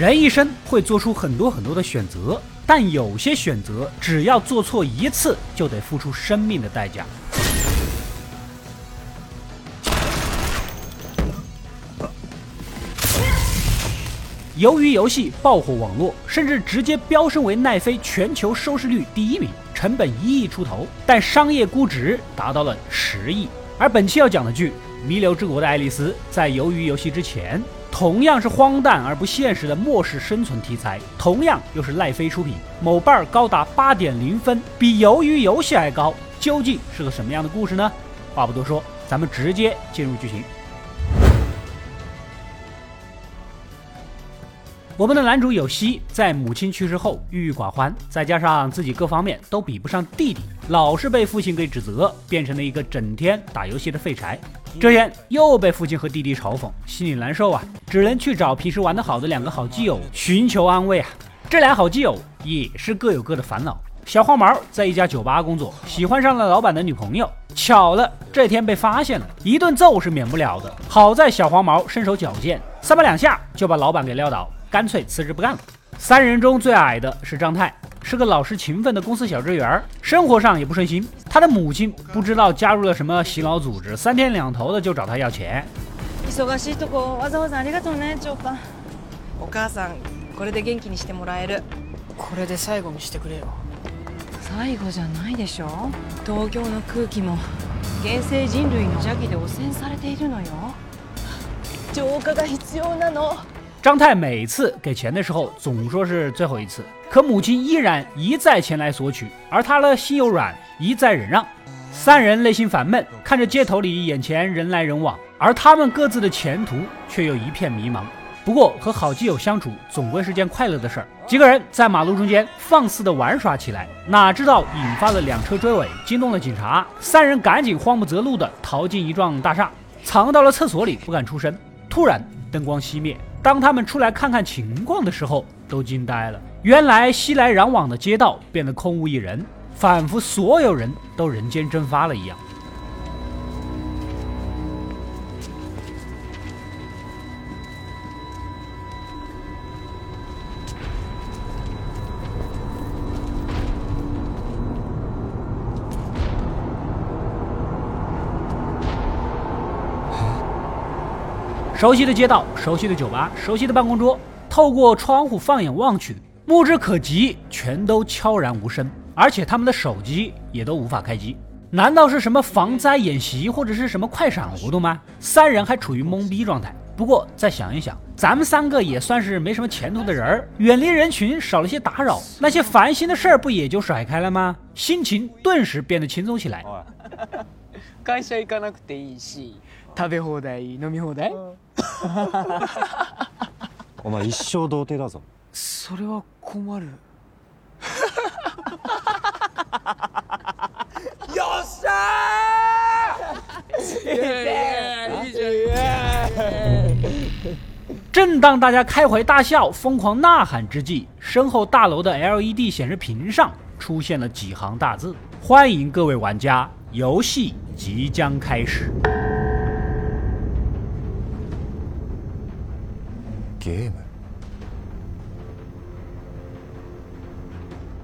人一生会做出很多很多的选择，但有些选择只要做错一次，就得付出生命的代价。由于游戏爆火网络，甚至直接飙升为奈飞全球收视率第一名，成本一亿出头，但商业估值达到了十亿。而本期要讲的剧《弥留之国的爱丽丝》在鱿鱼游戏之前，同样是荒诞而不现实的末世生存题材，同样又是奈飞出品，某瓣高达八点零分，比鱿鱼游戏还高。究竟是个什么样的故事呢？话不多说，咱们直接进入剧情。我们的男主有希在母亲去世后郁郁寡欢，再加上自己各方面都比不上弟弟，老是被父亲给指责，变成了一个整天打游戏的废柴。这天又被父亲和弟弟嘲讽，心里难受啊，只能去找平时玩得好的两个好基友寻求安慰啊。这俩好基友也是各有各的烦恼。小黄毛在一家酒吧工作，喜欢上了老板的女朋友，巧了这天被发现了，一顿揍是免不了的。好在小黄毛身手矫健，三把两下就把老板给撂倒。干脆辞职不干了。三人中最矮的是张太，是个老实勤奋的公司小职员，生活上也不顺心。他的母亲不知道加入了什么洗脑组织，三天两头的就找他要钱。忙しいとこわざわざありがとうね、長官。お母さん、これで元気にしてもらえる。これで最後にしてくれよ。最後じゃないでしょ。東京の空気も現世人類の邪気で汚染されているのよ。浄化が必要なの。 张太每次给钱的时候，总说是最后一次，可母亲依然一再前来索取，而他呢心又软，一再忍让。三人内心烦闷，看着街头里眼前人来人往，而他们各自的前途却又一片迷茫。不过和好基友相处总归是件快乐的事儿。几个人在马路中间放肆的玩耍起来，哪知道引发了两车追尾，惊动了警察。三人赶紧慌不择路的逃进一幢大厦，藏到了厕所里，不敢出声。突然灯光熄灭。当他们出来看看情况的时候，都惊呆了。原来熙来攘往的街道变得空无一人，仿佛所有人都人间蒸发了一样。熟悉的街道，熟悉的酒吧，熟悉的办公桌，透过窗户放眼望去，目之可及，全都悄然无声，而且他们的手机也都无法开机。难道是什么防灾演习，或者是什么快闪活动吗？三人还处于懵逼状态。不过再想一想，咱们三个也算是没什么前途的人儿，远离人群，少了些打扰，那些烦心的事儿不也就甩开了吗？心情顿时变得轻松起来。会社行かなくていいし、 食べ放題、飲み放題。お前一生童貞だぞそれは困る。よっしゃ正当大家开怀大笑、疯狂呐喊之际，身后大楼的 LED 显示屏上出现了几行大字：“欢迎各位玩家，游戏即将开始。” Game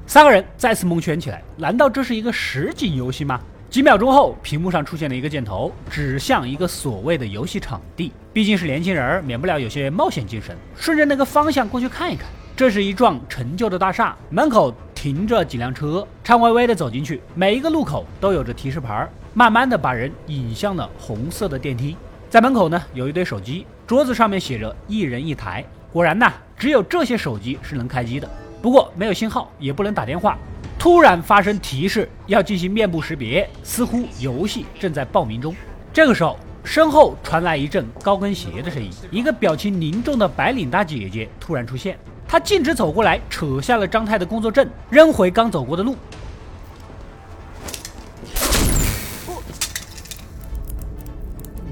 三个人再次蒙圈起来，难道这是一个实景游戏吗？几秒钟后，屏幕上出现了一个箭头，指向一个所谓的游戏场地。毕竟是年轻人，免不了有些冒险精神。顺着那个方向过去看一看，这是一幢陈旧的大厦，门口停着几辆车。颤巍巍的走进去，每一个路口都有着提示牌，慢慢的把人引向了红色的电梯。在门口呢，有一堆手机，桌子上面写着“一人一台”。果然呐，只有这些手机是能开机的，不过没有信号，也不能打电话。突然发生提示，要进行面部识别，似乎游戏正在报名中。这个时候，身后传来一阵高跟鞋的声音，一个表情凝重的白领大姐姐突然出现，她径直走过来，扯下了张太的工作证，扔回刚走过的路。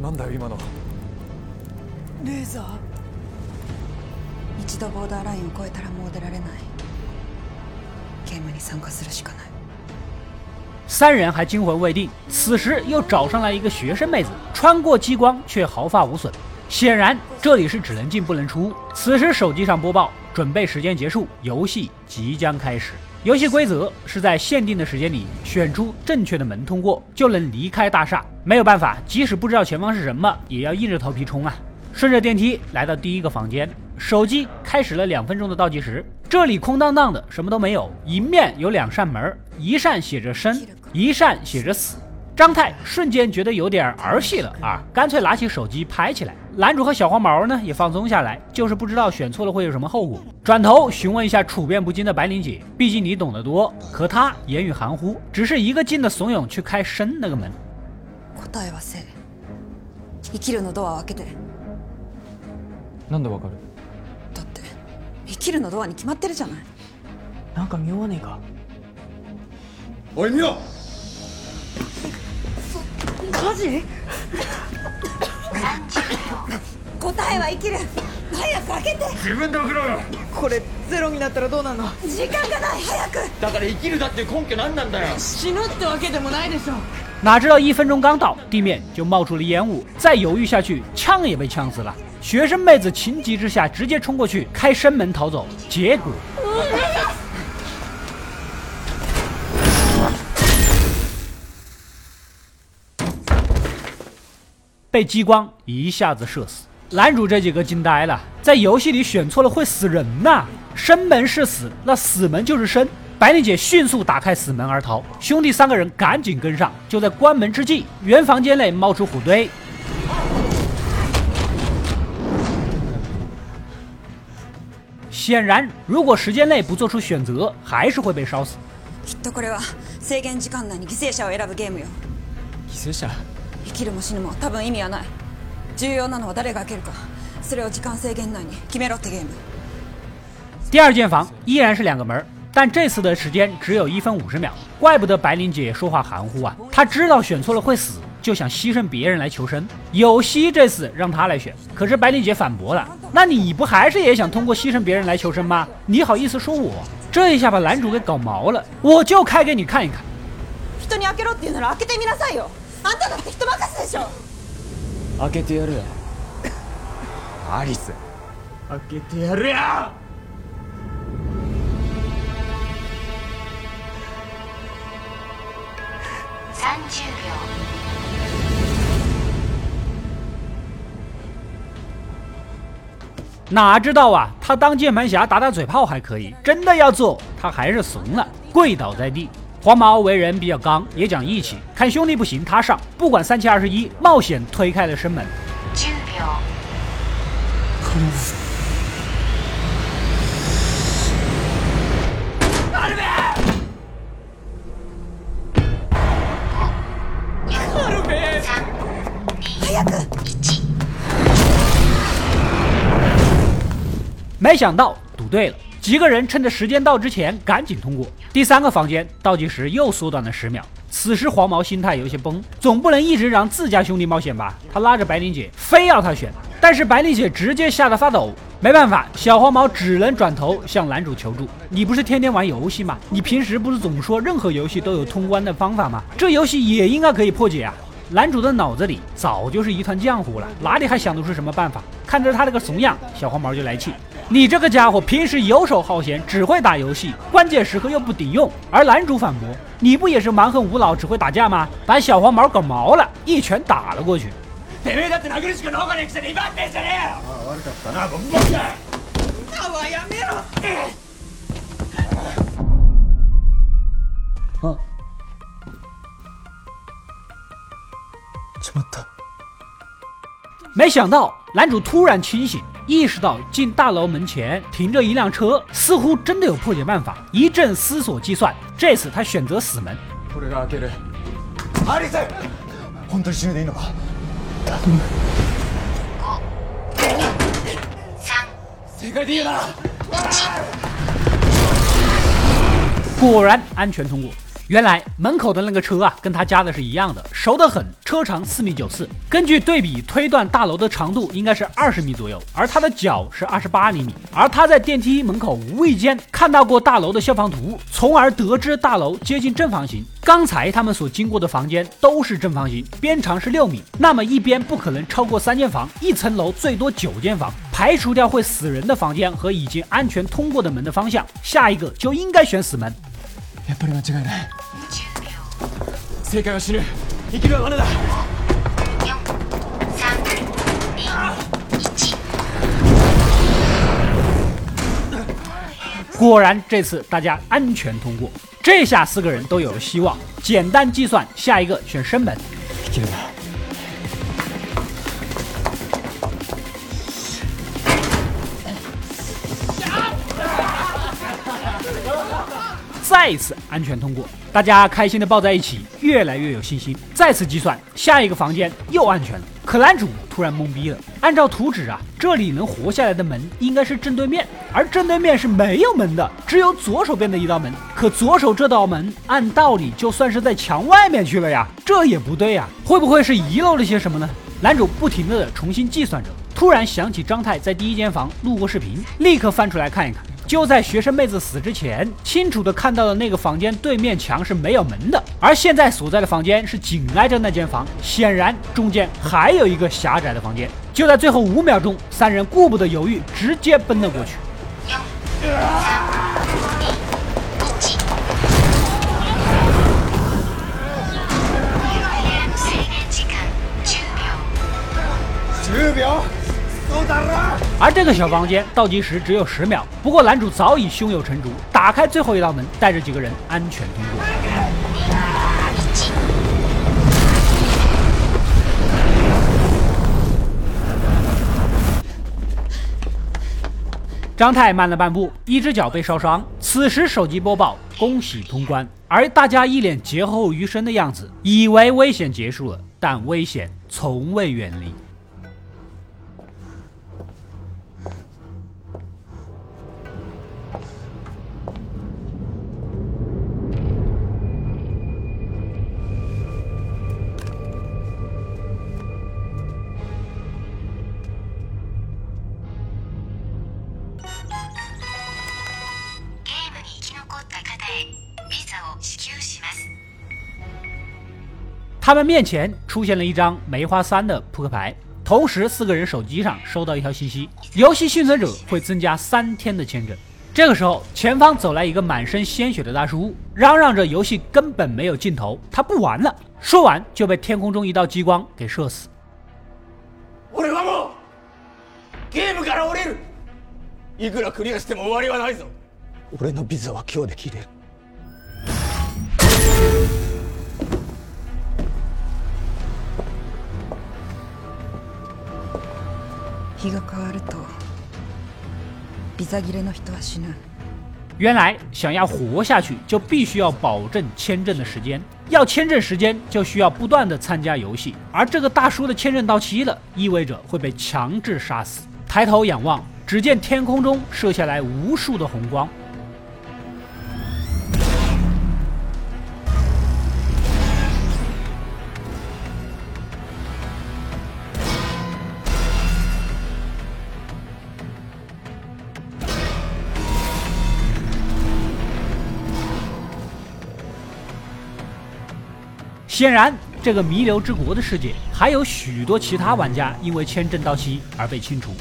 なんだよ今の レーザー一度ボーダーラインを越えたらもう出られないゲームに参加するしかない三人还惊魂未定，此时又找上来一个学生妹子，穿过激光却毫发无损。 显然这里是只能进不能出。此时手机上播报，准备时间结束，游戏即将开始。游戏规则是在限定的时间里选出正确的门通过，就能离开大厦。没有办法，即使不知道前方是什么，也要硬着头皮冲啊！ 顺着电梯来到第一个房间，手机开始了两分钟的倒计时。这里空荡荡的，什么都没有。迎面有两扇门，一扇写着生，一扇写着死。张太瞬间觉得有点儿戏了啊，干脆拿起手机拍起来。男主和小黄毛呢也放松下来，就是不知道选错了会有什么后果。转头询问一下处变不惊的白灵姐，毕竟你懂得多。可她言语含糊，只是一个劲的怂恿去开生那个门。答えはせ。生きるのドアを開けて。 なんでわかる？だって生きるのドアに決まってるじゃない。なんか妙わねえか。おい見ろ。マジ？答えは生きる早く開けて自分で開けろよ。これゼロになったらどうなんの？時間がない早くだから生きるだっていう根拠何なんだよ死ぬってわけでもないでしょ哪知道一分钟刚到，地面就冒出了烟雾，再犹豫下去，呛也被呛死了。学生妹子情急之下直接冲过去开生门逃走，结果。被激光一下子射死，男主这几个惊呆了，在游戏里选错了会死人呐！生门是死，那死门就是生。白丽姐迅速打开死门而逃，兄弟三个人赶紧跟上。就在关门之际，原房间内冒出虎堆。显然，如果时间内不做出选择，还是会被烧死。きっとこれは制限時間内に犠牲者を選ぶゲームよ。犠牲者生きるも死ぬも多分意味はない重要なのは誰が開けるかそれを時間制限内に決めろってゲーム第二间房依然是两个门， 但这次的时间只有一分五十秒，怪不得白灵姐说话含糊啊！她知道选错了会死，就想牺牲别人来求生。有希这次让她来选，可是白灵姐反驳了：“那你不还是也想通过牺牲别人来求生吗？你好意思说我？”这一下把男主给搞毛了，我就开给你看一看。人に開けろって言うなら開けてみなさいよあんただって人任せでしょ開けてやるよアリス。開けてやるよ 30秒哪知道啊，他当键盘侠打打嘴炮还可以，真的要做，他还是怂了，跪倒在地。黄毛为人比较刚，也讲义气，看兄弟不行，他上，不管三七二十一，冒险推开了生门。没想到赌对了，几个人趁着时间到之前赶紧通过。第三个房间倒计时又缩短了十秒。此时黄毛心态有些崩，总不能一直让自家兄弟冒险吧？他拉着白灵姐，非要他选，但是白灵姐直接吓得发抖。没办法，小黄毛只能转头向男主求助：“你不是天天玩游戏吗？你平时不是总说任何游戏都有通关的方法吗？这游戏也应该可以破解啊！”男主的脑子里早就是一团浆糊了，哪里还想得出什么办法？看着他那个怂样，小黄毛就来气。你这个家伙平时游手好闲，只会打游戏，关键时刻又不顶用。而男主反驳：“你不也是蛮横无脑，只会打架吗？”把小黄毛搞毛了，一拳打了过去。てめえだって殴るしか能がねえくせに威張ってんじゃねえよ悪かったなボンボンだはやめろあしまった。没想到男主突然清醒， 意识到进大楼门前停着一辆车，似乎真的有破解办法。一阵思索计算，这次他选择死门。俺が開ける。アリス。本当に死ぬでいいのか？正解でいいよな果然安全通过。 原来门口的那个车啊，跟他家的是一样的，熟得很。车长四米九四，根据对比推断，大楼的长度应该是二十米左右，而他的脚是二十八厘米。而他在电梯门口无意间看到过大楼的消防图，从而得知大楼接近正方形。刚才他们所经过的房间都是正方形，边长是六米，那么一边不可能超过三间房，一层楼最多九间房。排除掉会死人的房间和已经安全通过的门的方向，下一个就应该选死门。やっぱり間違いない正解は死ぬ生きるは罠だ果然，这次大家安全通过，这下四个人都有了希望。简单计算，下一个选生门。 再一次安全通过，大家开心的抱在一起，越来越有信心。再次计算，下一个房间又安全了。可男主突然懵逼了。按照图纸啊，这里能活下来的门应该是正对面，而正对面是没有门的，只有左手边的一道门。可左手这道门，按道理就算是在墙外面去了呀，这也不对呀，会不会是遗漏了些什么呢？男主不停的重新计算着，突然想起张太在第一间房录过视频，立刻翻出来看一看。就在学生妹子死之前，清楚的看到了那个房间对面墙是没有门的，而现在所在的房间是紧挨着那间房，显然中间还有一个狭窄的房间。就在最后五秒钟，三人顾不得犹豫，直接奔了过去。十秒而这个小房间倒计时只有十秒，不过男主早已胸有成竹，打开最后一道门，带着几个人安全通过。张太慢了半步，一只脚被烧伤。此时手机播报：恭喜通关。而大家一脸劫后余生的样子，以为危险结束了，但危险从未远离。他们面前出现了一张梅花三的扑克牌，同时四个人手机上收到一条信息：游戏幸存者会增加三天的签证。这个时候，前方走来一个满身鲜血的大叔，嚷嚷着游戏根本没有尽头，他不玩了。说完就被天空中一道激光给射死。俺はもうゲームから降りるいくらクリアしても終わりはないぞ俺のビザは今日で切れる 日が変わるとビザ切れの人は死ぬ原来想要活下去，就必须要保证签证的时间。要签证时间，就需要不断的参加游戏。而这个大叔的签证到期了，意味着会被强制杀死。抬头仰望，只见天空中射下来无数的红光。 显然，这个弥留之国的世界还有许多其他玩家因为签证到期而被清除。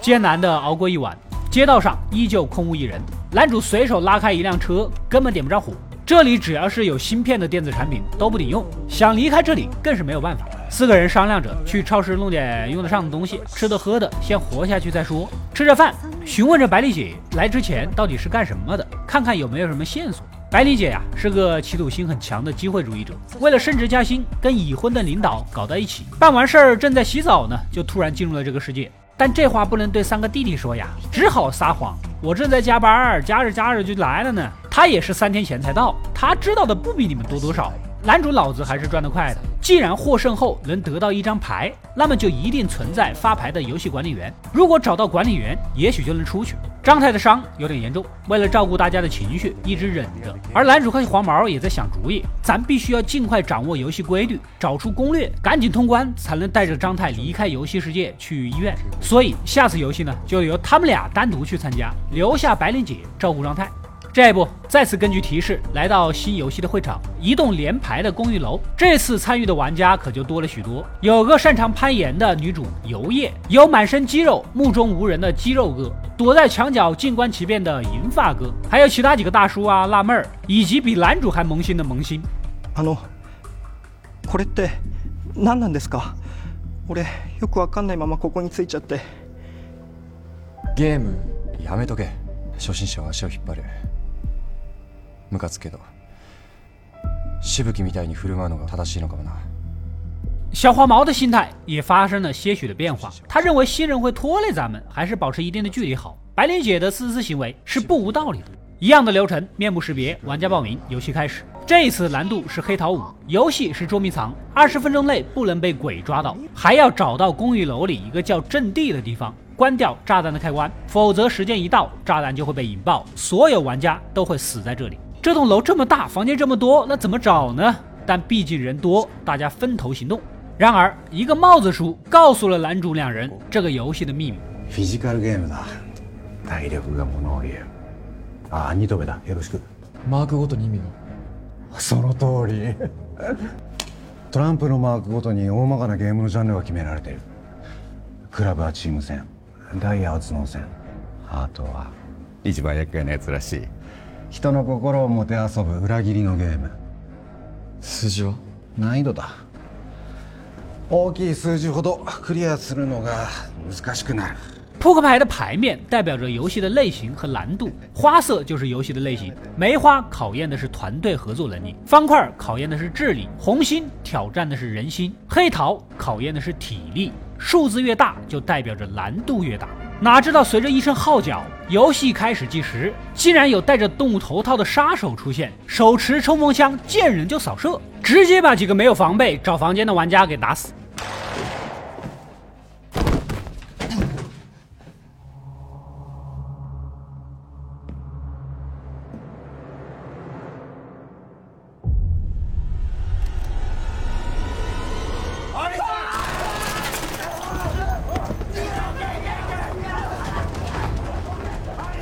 艰难的熬过一晚，街道上依旧空无一人。男主随手拉开一辆车，根本点不着火。这里只要是有芯片的电子产品都不顶用，想离开这里更是没有办法。四个人商量着去超市弄点用得上的东西，吃的喝的，先活下去再说。吃着饭，询问着白丽姐来之前到底是干什么的，看看有没有什么线索。白丽姐呀、是个企图心很强的机会主义者，为了升职加薪，跟已婚的领导搞到一起。办完事儿正在洗澡呢，就突然进入了这个世界。但这话不能对三个弟弟说呀，只好撒谎。我正在加班，加着加着就来了呢。他也是三天前才到，他知道的不比你们多多少。男主脑子还是转得快的，既然获胜后能得到一张牌，那么就一定存在发牌的游戏管理员。如果找到管理员，也许就能出去。张太的伤有点严重，为了照顾大家的情绪，一直忍着。而男主和黄毛也在想主意，咱必须要尽快掌握游戏规律，找出攻略，赶紧通关，才能带着张太离开游戏世界去医院。所以下次游戏呢，就由他们俩单独去参加，留下白莲姐照顾张太。这一步再次根据提示来到新游戏的会场，一栋连排的公寓楼。这次参与的玩家可就多了许多，有个擅长攀岩的女主游叶，有满身肌肉、目中无人的肌肉哥，躲在墙角静观其变的银发哥，还有其他几个大叔啊、辣妹儿，以及比男主还萌新的萌新。あの、これって何なんですか？俺よくわかんないままここについちゃって。ゲームやめとけ。初心者は足を引っ張る。 ムカつけどしぶきみたいに振る舞うのが正しいのかもな小黄毛的心态也发生了些许的变化，他认为新人会拖累咱们，还是保持一定的距离好。白莲姐的丝丝行为是不无道理的。一样的流程，面部识别，玩家报名，游戏开始。这一次难度是黑桃五，游戏是捉迷藏，二十分钟内不能被鬼抓到，还要找到公寓楼里一个叫阵地的地方，关掉炸弹的开关，否则时间一到，炸弹就会被引爆，所有玩家都会死在这里。 这栋楼这么大，房间这么多，那怎么找呢？但毕竟人多，大家分头行动。然而，一个帽子叔告诉了男主两人这个游戏的秘密。フィジカルゲームだ。体力がものを言う。あ、二度目だ。よろしく。マークごとに意味が。その通り。トランプのマークごとに大まかなゲームのジャンルが決められてる。クラブはチーム戦、ダイヤは頭脳戦。あとは一番厄介なやつらしい。 人の心をもてあそぶ裏切りのゲーム数字は難易度だ大きい数字ほどクリアするのが難しくなる扑克牌的牌面代表着游戏的类型和难度，花色就是游戏的类型，梅花考验的是团队合作能力，方块考验的是智力，红心挑战的是人心，黑桃考验的是体力。数字越大，就代表着难度越大。 哪知道随着一声号角，游戏开始计时，竟然有戴着动物头套的杀手出现，手持冲锋枪，见人就扫射，直接把几个没有防备找房间的玩家给打死。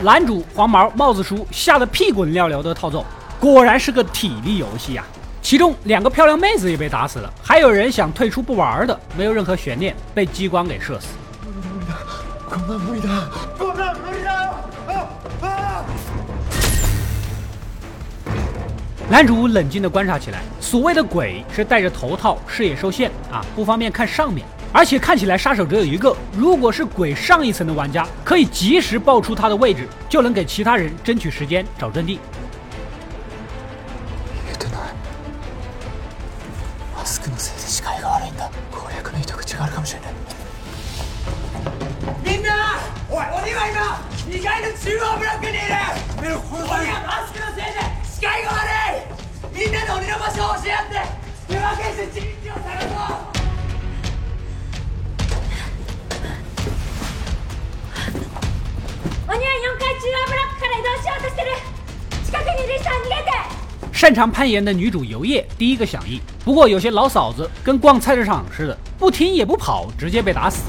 男主黄毛帽子叔吓得屁滚尿流的逃走，果然是个体力游戏呀！其中两个漂亮妹子也被打死了，还有人想退出不玩的，没有任何悬念，被激光给射死。男主冷静地观察起来，所谓的鬼是戴着头套，视野受限啊，不方便看上面。而且看起来杀手只有一个，如果是鬼上一层的玩家，可以及时报出他的位置，就能给其他人争取时间找阵地。擅长攀岩的女主游叶第一个响应，不过有些老嫂子跟逛菜市场似的，不听也不跑，直接被打死。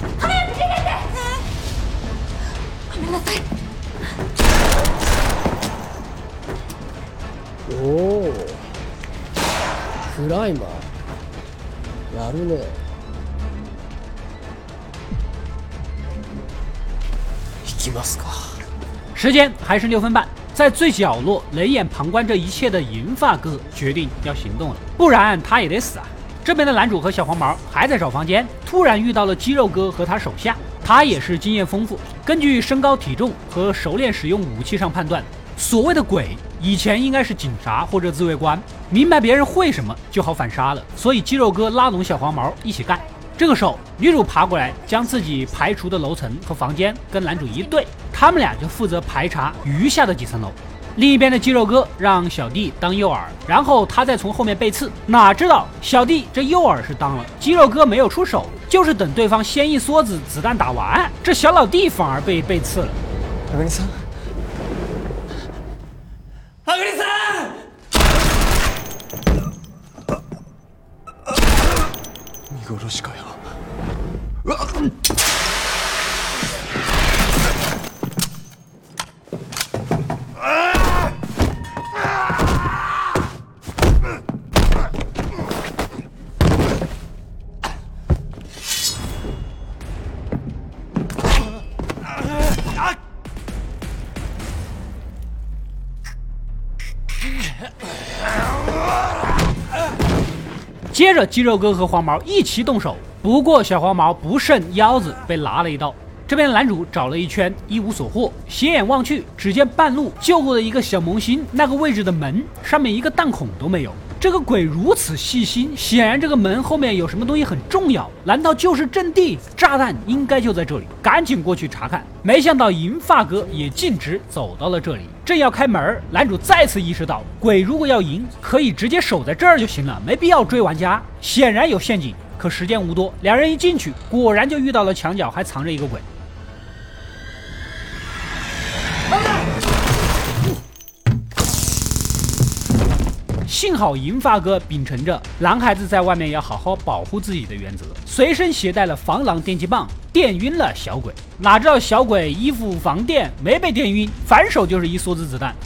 おクライマーやるね行きますか时间还剩六分半， 在最角落冷眼旁观这一切的银发哥决定要行动了，不然他也得死啊！这边的男主和小黄毛还在找房间，突然遇到了肌肉哥和他手下，他也是经验丰富，根据身高体重和熟练使用武器上判断，所谓的鬼以前应该是警察或者自卫官，明白别人会什么就好反杀了，所以肌肉哥拉拢小黄毛一起干。这个时候女主爬过来，将自己排除的楼层和房间跟男主一对，他们俩就负责排查余下的几层楼。另一边的肌肉哥让小弟当诱饵，然后他再从后面背刺，哪知道小弟这诱饵是当了，肌肉哥没有出手，就是等对方先一梭子子弹打完，这小老弟反而被背刺了。帕格丽斯。帕格丽斯。殺しかよ。うわっ！っ！接着，肌肉哥和黄毛一起动手，不过小黄毛不慎腰子被拿了一刀。这边男主找了一圈，一无所获，斜眼望去，只见半路救过的一个小萌新那个位置的门上面一个弹孔都没有。这个鬼如此细心，显然这个门后面有什么东西很重要，难道就是阵地？炸弹应该就在这里，赶紧过去查看。没想到银发哥也径直走到了这里，正要开门，男主再次意识到，鬼如果要赢，可以直接守在这儿就行了，没必要追玩家。显然有陷阱，可时间无多，两人一进去，果然就遇到了墙角还藏着一个鬼。幸好银发哥秉承着男孩子在外面要好好保护自己的原则，随身携带了防狼电击棒，电晕了小鬼。哪知道小鬼衣服防电，没被电晕，反手就是一梭子子弹。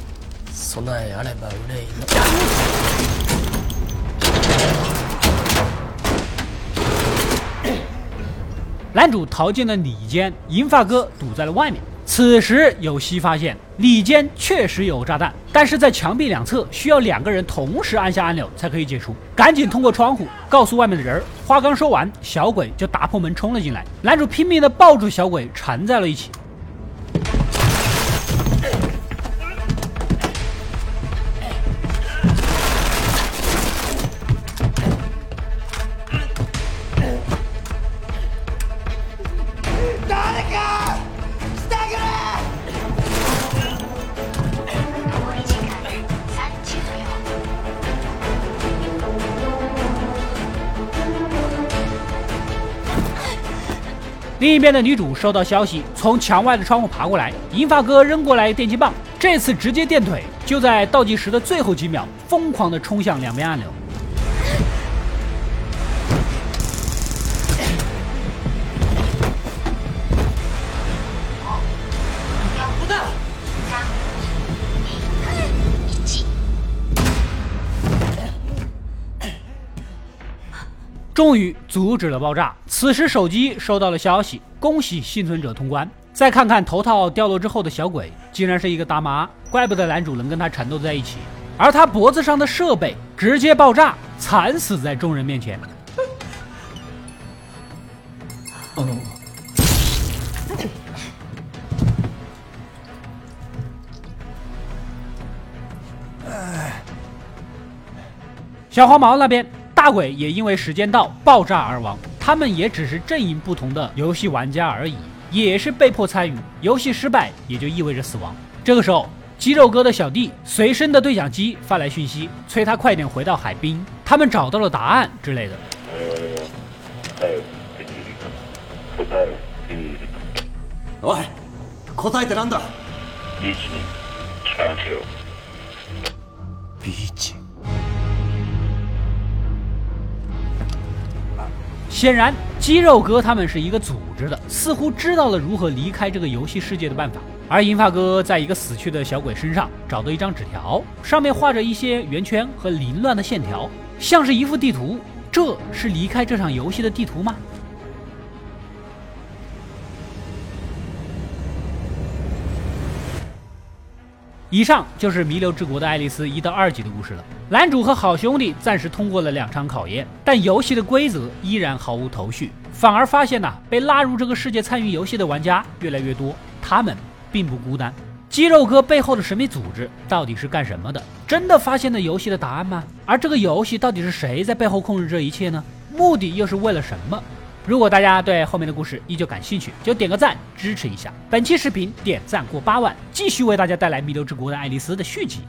男主逃进了里间，银发哥堵在了外面。此时有希发现里间确实有炸弹，但是在墙壁两侧需要两个人同时按下按钮才可以解除。赶紧通过窗户告诉外面的人。话刚说完，小鬼就打破门冲了进来。男主拼命的抱住小鬼，缠在了一起。边的女主收到消息，从墙外的窗户爬过来。银发哥扔过来电击棒，这次直接电腿，就在倒计时的最后几秒，疯狂的冲向两边按钮。终于阻止了爆炸。此时手机收到了消息，恭喜幸存者通关。再看看头套掉落之后的小鬼，竟然是一个大妈，怪不得男主能跟她缠斗在一起。而他脖子上的设备直接爆炸，惨死在众人面前。小黄毛那边。大鬼也因为时间到爆炸而亡，他们也只是阵营不同的游戏玩家而已，也是被迫参与。游戏失败也就意味着死亡。这个时候，肌肉哥的小弟随身的对讲机发来讯息，催他快点回到海滨，他们找到了答案之类的。おい、答えてなんだ？ビーチ。 显然，肌肉哥他们是一个组织的，似乎知道了如何离开这个游戏世界的办法。而银发哥在一个死去的小鬼身上找到一张纸条，上面画着一些圆圈和凌乱的线条，像是一幅地图。这是离开这场游戏的地图吗？以上就是《弥留之国的爱丽丝》一到二集的故事了。男主和好兄弟暂时通过了两场考验，但游戏的规则依然毫无头绪。反而发现呐，被拉入这个世界参与游戏的玩家越来越多，他们并不孤单。肌肉哥背后的神秘组织到底是干什么的？真的发现了游戏的答案吗？而这个游戏到底是谁在背后控制这一切呢？目的又是为了什么？如果大家对后面的故事依旧感兴趣，就点个赞支持一下。本期视频点赞过八万，继续为大家带来《弥留之国的爱丽丝》的续集。